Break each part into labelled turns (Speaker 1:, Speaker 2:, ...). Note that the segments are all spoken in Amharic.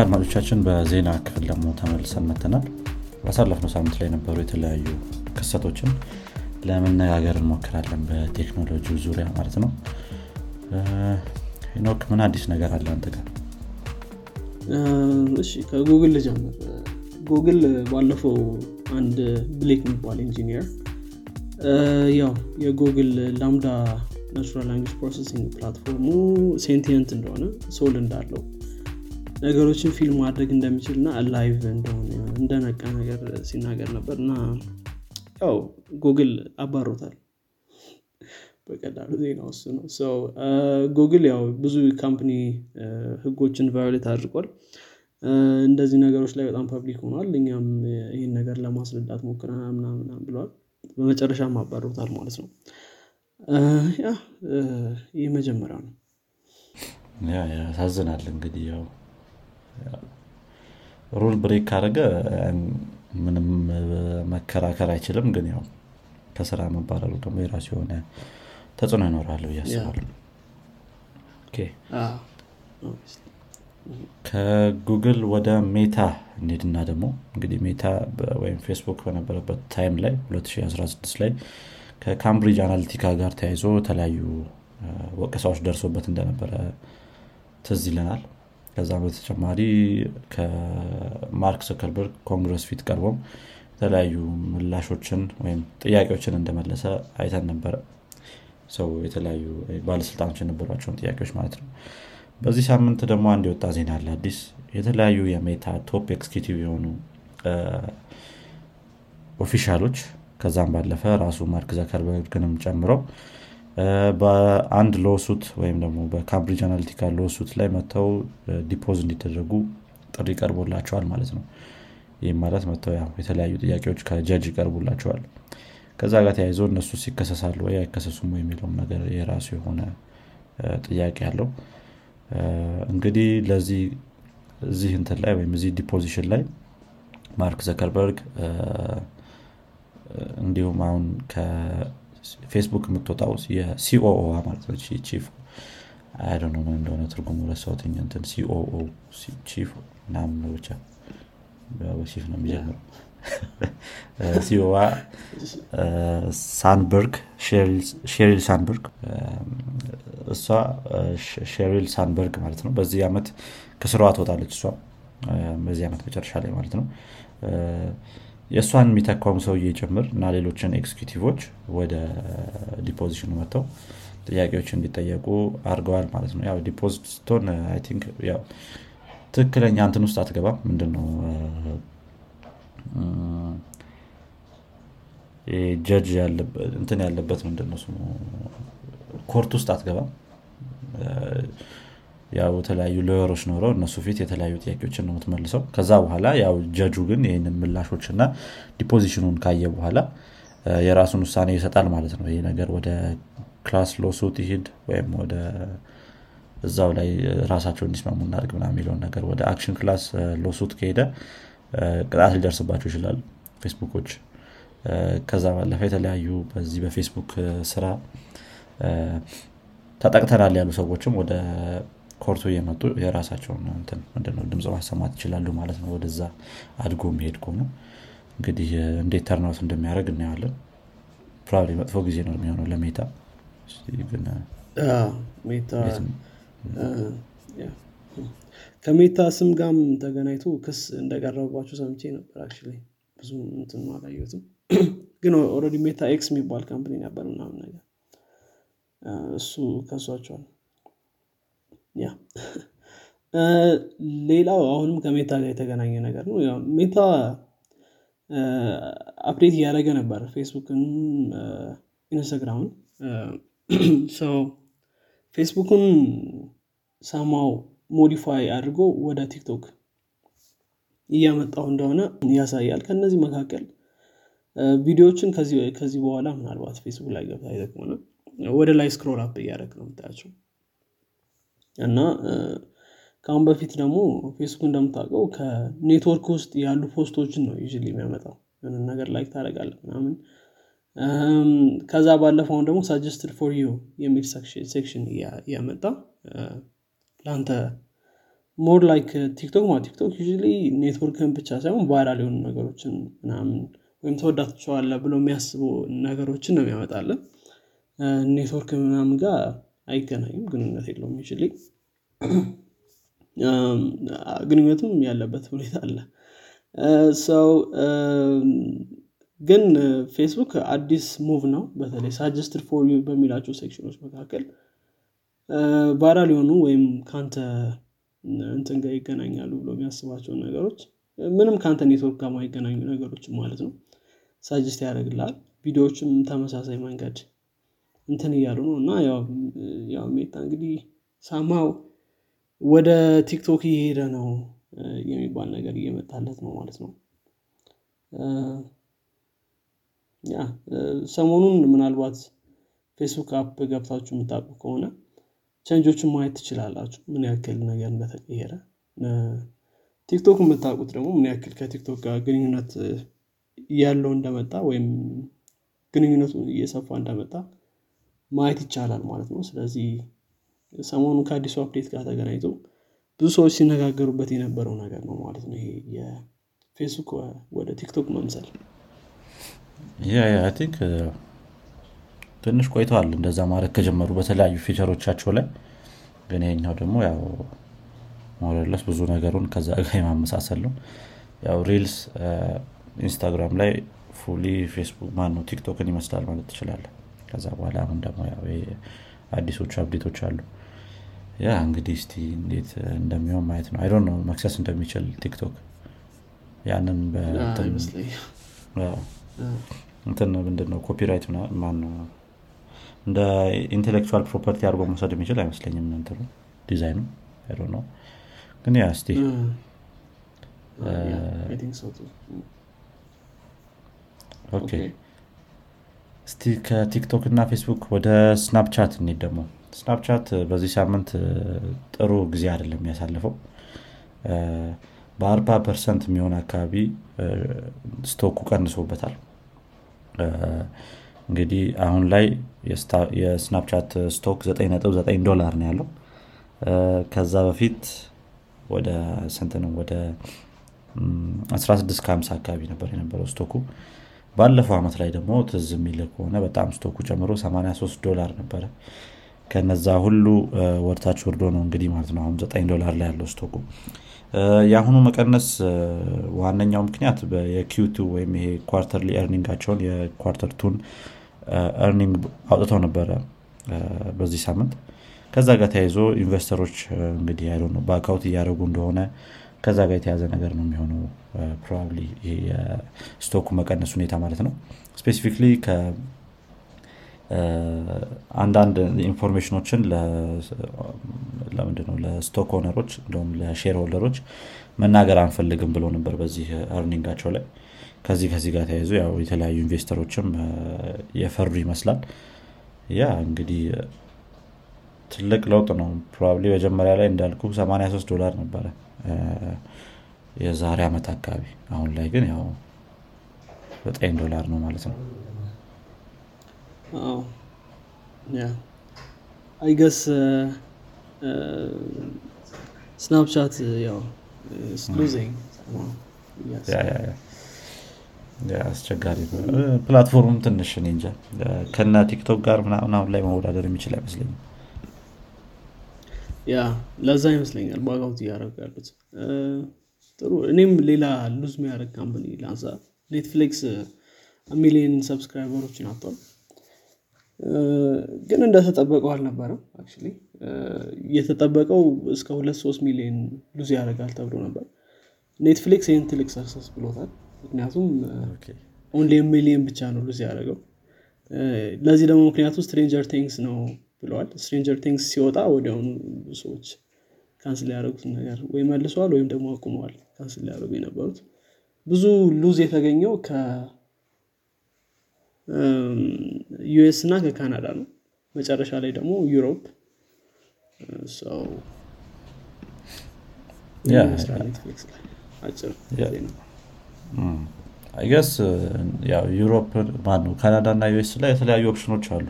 Speaker 1: አድማጮቻችን በዜና ክፍል ደግሞ ተመልሰን መተናል ባሳለፍነው ሳምንት ላይ የነበሩ የተለያዩ ክስተቶችን ለመነጋገር እንሞክራለን በቴክኖሎጂ ዙሪያ ማለት ነው። ኖክ ምን አዲስ ነገር አለ አንተ ጋር?
Speaker 2: እሺ ከጉግል ልጀምር። ጉግል ባለፈው አንድ ብሌክ የሚባል ኢንጂኒየር ያው የጉግል ላምዳ natural language processing platform ኡ sentient እንደሆነ soul እንዳለው ነገሮችን feel ማድረግ እንደሚችል እና live እንደሆነ እንደነቃ ነገር ሲናገር ነበር እና ያው ጉግል አባሮታል። በቀላሉ ዜና ውሱ ነው። ጉግል ያው ብዙ company ህጎችን violate አድርጓል። እንደዚህ ነገሮች ላይ በጣም public ሆኗል። እኛም ይህን ነገር ለማስረዳት ሞክረና ምናምና ብለዋል በመጨረሻም አባሮታል ማለት ነው። ያ ይህ መጀመሪያ ነው።
Speaker 1: ያሳዝናል እንግዲህ ያው rule break ካደረገ ምንም መከራከር አይችልም። ግን ያው ከስራ መባረሩ ደግሞ የራሱ የሆነ ተጽዕኖ ይኖራል አስባለሁ። ከጉግል ወደ ሜታ እንሄድና ደግሞ እንግዲህ ሜታ ወይም ፌስቡክ በነበረበት time ላይ 2016 ላይ ከካምብሪጅ አናሊቲካ ጋር ተያይዞ የተለያዩ ወቀሳዎች ደርሶበት እንደነበረ ትዝ ይለናል ከዛ በተጨማሪ ከማርክ ዘከርበርግ ኮንግረስ ፊት ቀርቦም የተለያዩ ምላሾችን ወይም ጥያቄዎችን እንደመለሰ አይተን ነበረ so የተለያዩ ባለስልጣኖች የነበሯቸውን ጥያቄዎች ማለት ነው። በዚህ ሳምንት ደግሞ አንድ የወጣ ዜና አለ አዲስ። የተለያዩ የሜታ top executive የሆኑ official ኦች ከዛም ባለፈ ራሱ ማርክ ዘከርበርግንም ጨምረው በአንድ lawsuit ወይም ደግሞ በካምብሪጅ አናሊቲካ lawsuit ላይ መጥተው depose እንዲደረጉ ጥሪ ቀርቦላቸዋል ማለት ነው። ይህም ማለት መጥተው የተለያዩ ጥያቄዎች ከጀጅ ይቀርቡላቸዋል። ከዛ ጋር ተያይዞ እነሱ ሲከሰሳሉ ወይ አይከሰሱም የሚለውም ነገር የራሱ የሆነ ጥያቄ አለው። እንግዲህ ለዚህ እዚህ እንትን ላይ ወይም እዚህ deposition ላይ ማርክ ዘከርበርግ እንዲሁም አሁን ፌስቡክ የምትወጣው የ COO ማለት ነው። chief አይ ነው ምን እንደሆነ ትርጉሙ ረሳሁትኝ እንትን COO chief ምናምን ነው ብቻ በ chief ነው የሚጀምረው። COO ዋ ሳንድበርግ ሼሪል ሳንድበርግ እሷ ሼሪል ሳንድበርግ ማለት ነው። በዚህ ዓመት ከስራዋ ትወጣለች እሷ። በዚህ ዓመት መጨረሻ ላይ ማለት ነው የእሷን የሚተካውም ሰውዬ ጭምር እና ሌሎችን executive ኦች ወደ deposition ኡ መጥተው ጥያቄዎች እንዲጠየቁ አድርገዋል ማለት ነው። ያው depose ስትሆን ትክክለኛ እንትን ውስጥ አትገባም። ምንድነው? ጀጅ እንትን ያለበት ምንድነው court ውስጥ አትገባም ያው የተለያዩ lawyer ኦች ኖረው እነሱ ፊት የተለያዩ ጥያቄዎችን ነው የምትመልሰው። ከዛ በኋላ ያው ጀጁ ግን ይህንን ምላሾች እና deposition ኡን ካየ በኋላ የራሱን ውሳኔ ይሰጣል ማለት ነው። ይህ ነገር ወደ class lawsuit ይሂድ ወይም ወደ እዛው ላይ ራሳቸው እንዲስማሙ እናድርግ ምና የሚለውን ነገር ወደ action class lawsuit ከሄደ ቅጣት ሊደርስባቸው ይችላል ፌስቡኮች። ከዛ ባለፈ የተለያዩ በዚህ በፌስቡክ ስራ ተጠቅተናል ያሉ ሰዎችም ወደ court ኡ እየመጡ የራሳቸውን ምንድነው ድምፅ ማሰማት ይችላሉ ማለት ነው። ወደዛ አድጎ የሚሄድ ከሆኑ እንግዲህ እንዴት turn out እንደሚያደርግ እናየዋለን። probably መጥፎ ጊዜ ነው የሚሆነው ለሜታ።
Speaker 2: ከሜታ ስም ጋም ተገናኝቶ ክስ እንደቀረበባቸው ሰምቼ ነበር ብዙ እንትን አላየትም ግን already ሜታ ኤክስ የሚባል company ነበር ምናምን ነገር። እሱ ከሷቸዋል ያ ሌላው አሁንም ከሜታ ጋር የተገናኘ ነገር ነው። ሜታ update እያደረገ ነበር ፌስቡክን ኢንስታግራምን። so ፌስቡክን somehow modify አድርጎ ወደ ቲክቶክ እያመጣው እንደሆነ ያሳያል። ከነዚህ መካከል ቪዲዮዎችን ከዚህ በኋላ ምናልባት ፌስቡክ ላይ ገብታ ከሆነ ወደ ላይ scroll up እያደረግ ነው የምታያቸው እና ከአሁን በፊት ደግሞ ፌስቡክ እንደምታውቀው ከኔትወርክ ውስጥ ያሉ post ኦችን ነው ያው የሚያመጣው። ምን ነገር like ታደረጋለ ምናምን። ከዛ ባለፈውን ደግሞ suggested for you የሚል section እያመጣ ለአንተ more like ቲክቶክ ማለት ቲክቶክ your network ን ብቻ ሳይሆን viral የሆኑ ነገሮችን ምናምን ወይም ተወዳቸዋለ ብሎ የሚያስቡ ነገሮችን ነው የሚያመጣለን ኔትወርክ ምናምን ጋር አይገናኝም ግንኙነት የለውም ያው ግንኙነትም ያለበት ሁኔታ አለ። so ግን ፌስቡክ አዲስ move ነው። በተለይ suggested for you በሚላቸው section ኦች መካከል viral የሆኑ ወይም ከአንተ እንትን ጋር ይገናኛሉ ብሎ የሚያስባቸውን ነገሮች ምንም ከአንተ ኔትወርክ ጋር ማይገናኙ ነገሮች ማለት ነው suggest ያደርግልል ቪዲዮዎችም ተመሳሳይ መንገድ እንትን እያሉ ነው። እና ያው ሜታ እንግዲህ somehow ወደ TikTok እየሄደ ነው የሚባል ነገር እየመጣለት ነው ማለት ነው። yeah ሰሞኑን ምናልባት Facebook app ገብታችሁ የምታውቁ ከሆነ change ኦችን ማየት ትችላላችሁ ምን ያክል ነገር እንደተቀየረ። TikTok የምታውቁት ደግሞ ምን ያክል ከ TikTok ጋር ግንኙነት ያለው እንደመጣ ወይም ግንኙነቱ እየሰፋ እንደመጣ ማየት ይቻላል ማለት ነው። ስለዚህ ሰሞኑ ከአዲሱ update ጋር ተገናኝቶ ብዙ ሰዎች ሲነጋገሩበት የነበረው ነገር ነው ማለት ነው። ይሄ የፌስቡክ ወደ TikTok መምሰል
Speaker 1: think ትንሽ ቆይተዋል እንደዛ ማድረግ ከጀመሩ በተለያዩ feature ኦቻቸው ላይ። ግን ይሄኛው ደግሞ ያው more or less ብዙ ነገሩን ከዛ ጋር የማመሳሰል ነው። ያው reels Instagram ላይ fully Facebook ማን ነው TikTok ን ይመስላል ማለት ትችላለህ ከዛ በኋላ አሁን ደግሞ አዲሶቹ update ኦች አሉ። yeah እንግዲህ እስቲ እንዴት እንደሚሆን ማየት ነው። I don't know መክሰስ እንደሚችል ቲክቶክ ያንን እንትን ምንድነው copyright ማን እንደ intellectual property አድርጎ መውሰድ የሚችል አይመስለኝም እንትኑ ዲዛይኑ I don't know ግን yeah እስቲ Okay እስቲ ከ TikTok እና ፌስቡክ ወደ Snapchat እንሂድ ደግሞ። Snapchat በዚህ ሳምንት ጥሩ ጊዜ አይደለም የሚያሳልፈው። በአርባ percent የሚሆን አካባቢ stock ኡ ቀንሶበታል። እንግዲህ አሁን ላይ የ Snapchat stock 99 ዶላር ነው ያለው። ከዛ በፊት ወደ ስንት ነው? ወደ 16 ከ50 አካባቢ ነበር የነበረው stock ኡ ባለፈው ዓመት ላይ ደግሞ ትዝ የሚል ከሆነ በጣም stock ኡ ጨምሮ 83 ዶላር ነበረ። ከነዛ ሁሉ ወርታች ወርዶ ነው እንግዲህ ማለት ነው አሁን 9 ዶላር ላይ ያለው stock ኡ። የአሁኑ መቀነስ ዋነኛው ምክንያት የ Q2 ወይም ይሄ quarterly earning ኣቸውን የ quarter two ን earning አውጥተው ነበረ በዚህ ሳምንት። ከዛ ጋር ተያይዞ investor ኦች እንግዲህ back out እያደረጉ እንደሆነ ከዛ ጋር የተያዘ ነገር ነው የሚሆነው probably ይሄ የ stock ኡ መቀነስ ሁኔታ ማለት ነው። Specifically አንዳንድ information ኦችን ለምንድነው? ለ stock owner ኦች እንዲሁም ለ share holder ኦች መናገር አንፈልግም ብሎ ነበር በዚህ earning ኣቸው ላይ። ከዚህ ከዚህ ጋር ተያይዞ ያው የተለያዩ investor ኦችም የፈሩ ይመስላል። Yeah እንግዲህ ትልቅ ለውጥ ነው። Probably መጀመሪያ ላይ እንዳልኩ 83 ዶላር ነበረ የዛሬ ዓመት አካባቢ። አሁን ላይ ግን ያው 9 ዶላር ነው ማለት ነው።
Speaker 2: I guess Snapchat ያው
Speaker 1: አስቸጋሪ platform ትንሽ እንጃ። ከነ TikTok ጋር ምናምን አሁን ላይ መወዳደር የሚችል አይመስለኝም
Speaker 2: Yeah ለዛ ይመስለኛል back out እያደረጉ ያሉት። ጥሩ እኔም ሌላ lose የሚያደርግ company ላንሳ። Netflix ሚሊዮን subscriber ኦችን አጥቷል። ግን እንደተጠበቀው አልነበረም actually። የተጠበቀው እስከ ሁለት ሶስት ሚሊዮን lose ያደርጋል ተብሎ ነበር። Netflix ይህን ትልቅ success ብሎታል። ምክንያቱም only ሚሊየን ብቻ ነው lose ያደረገው። ለዚህ ደግሞ ምክንያቱ Stranger Things ነው ብለዋል። Stranger Things ሲወጣ ወዲያውኑ ሰዎች cancel ያደረጉት ነገር ወይ መልሰዋል ወይም ደግሞ አቁመዋል cancel ሊያደረጉ የነበሩት። ብዙ lose የተገኘው ከ US እና ከካናዳ ነው። መጨረሻ ላይ ደግሞ
Speaker 1: Europe። Europe ማነው ካናዳ እና US ላይ የተለያዩ ኦፕሽኖች አሉ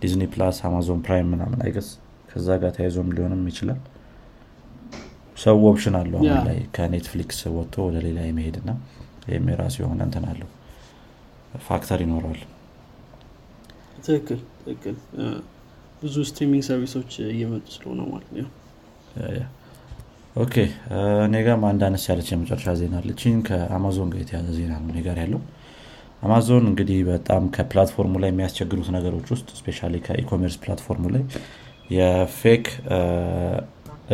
Speaker 1: Disney Plus Amazon Prime ምናምን I guess ከዛ ጋር ተያይዞም ሊሆንም ይችላል። ሰው option አለው አሁን ላይ ከ Netflix ወጥቶ ወደ ሌላ የመሄድ ና ይህም የራሱ የሆነ እንትን አለው። Factor ይኖረዋል።
Speaker 2: ትክክል ትክክል። ብዙ streaming service ኦች እየመጡ ስለሆነ ማለት ነው።
Speaker 1: Okay እኔ ጋም አንድ አነስ ያለች የመጨረሻ ዜና አለችኝ። ከአማዞን ጋር የተያዘ ዜና ነው እኔ ጋር ያለው አማዞን እንግዲህ በጣም ከ platform ኡ ላይ የሚያስቸግሩት ነገሮች ውስጥ especially ከ e-commerce platform ኡ ላይ የ fake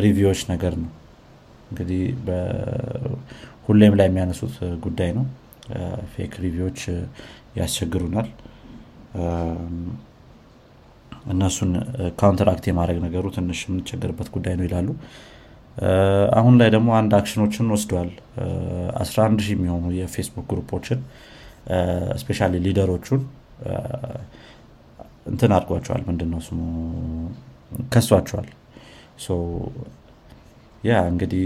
Speaker 1: review ዎች ነገር ነው። እንግዲህ ሁሌም ላይ የሚያነሱት ጉዳይ ነው። Fake review ዎች ያስቸግሩናል። እነሱን counteract የማድረግ ነገሩ ትንሽ የምንቸገርበት ጉዳይ ነው ይላሉ። አሁን ላይ ደግሞ አንድ action ኦችን ወስደዋል እ፣ 11 ሺህ የሚሆኑ የ Facebook group ኦችን especially leader ኦቹን እንትን አድርጓቸዋል። ምንድን ነው ስሙ? ከሷቸዋል። Yeah እንግዲህ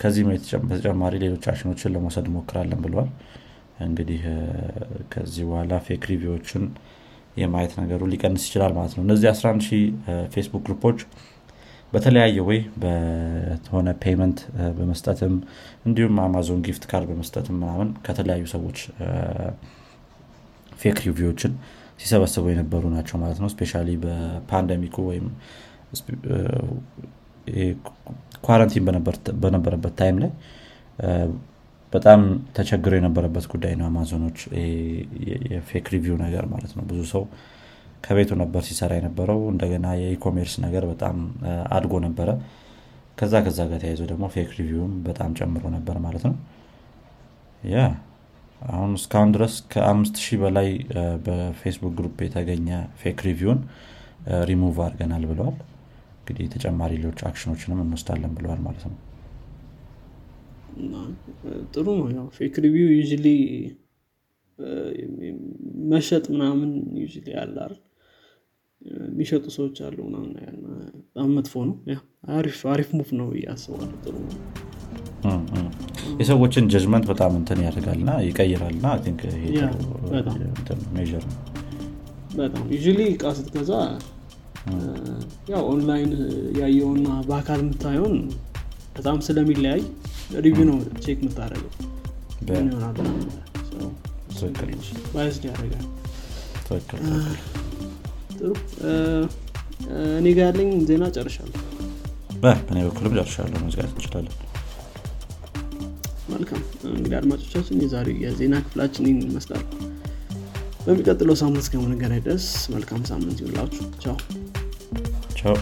Speaker 1: ከዚህም በተጨማሪ ሌሎች action ኦችን ለመውሰድ እንሞክራለን ብለዋል እንግዲህ ከዚህ በኋላ fake review ዎችን የማየት ነገሩ ሊቀንስ ይችላል ማለት ነው። እነዚህ 11 ሺህ Facebook group ኦች በተለያየ ወይ በሆነ payment በመስጠትም እንዲሁም Amazon gift card በመስጠትም ምናምን ከተለያዩ ሰዎች fake review ዎችን ሲሰበስቡ የነበሩ ናቸው ማለት ነው። Especially በ pandemic ኡ ወይም quarantine በነበር- በነበረበት time ላይ በጣም ተቸግሮ የነበረበት ጉዳይ ነው። አማዞኖች የ fake review ነገር ማለት ነው። ብዙ ሰው ከቤቱ ነበር ሲሰራ የነበረው። እንደገና የ e-commerce ነገር በጣም አድጎ ነበረ። ከዛ ከዛ ጋር ተያይዞ ደግሞ fake review ም በጣም ጨምሮ ነበር ማለት ነው። ያ አሁን እስካሁን ድረስ ከአምስት ሺህ በላይ በፌስቡክ group የተገኘ ፌክ ሪቪውን ሪሙቭ አድርገናል ብለዋል። እንግዲህ ተጨማሪ ሌሎች action ኦችንም እንወስዳለን ብለዋል ማለት ነው።
Speaker 2: ጥሩ ነው ያው fake review usually መሸጥ ምናምን usually ያለ? የሚሸጡ ሰዎች አሉ ምናምን በጣም መጥፎ ነው። አሪፍ move ነው አስባለሁ። ጥሩ ነው።
Speaker 1: የሰዎችን judgment በጣም እንትን ያደርጋል ና ይቀይራል I think
Speaker 2: yeah፣ በጣም።
Speaker 1: ሜር ነው።
Speaker 2: በጣም usually እቃ ስትገዛ ያው ኦንላይን ያየውና በአካል የምታየውን በጣም ስለሚለያይ review ነው check የምታደረገው ምን ይሆናል? biased ያደርጋል።
Speaker 1: ትክክል
Speaker 2: ጥሩ እኔ ጋር ያለኝ ዜና ጨርሻለሁ።
Speaker 1: በእኔ በኩልም ጨርሻለሁ መዝጋት እንችላለን
Speaker 2: መልካም። እንግዲህ አድማጮቻችን የዛሬው የዜና ክፍላችን ይህን ይመስላል። በሚቀጥለው ሳምንት እስከምንገናኝ ድረስ መልካም ሳምንት ይሁንላችሁ። ቻው።
Speaker 1: ቻው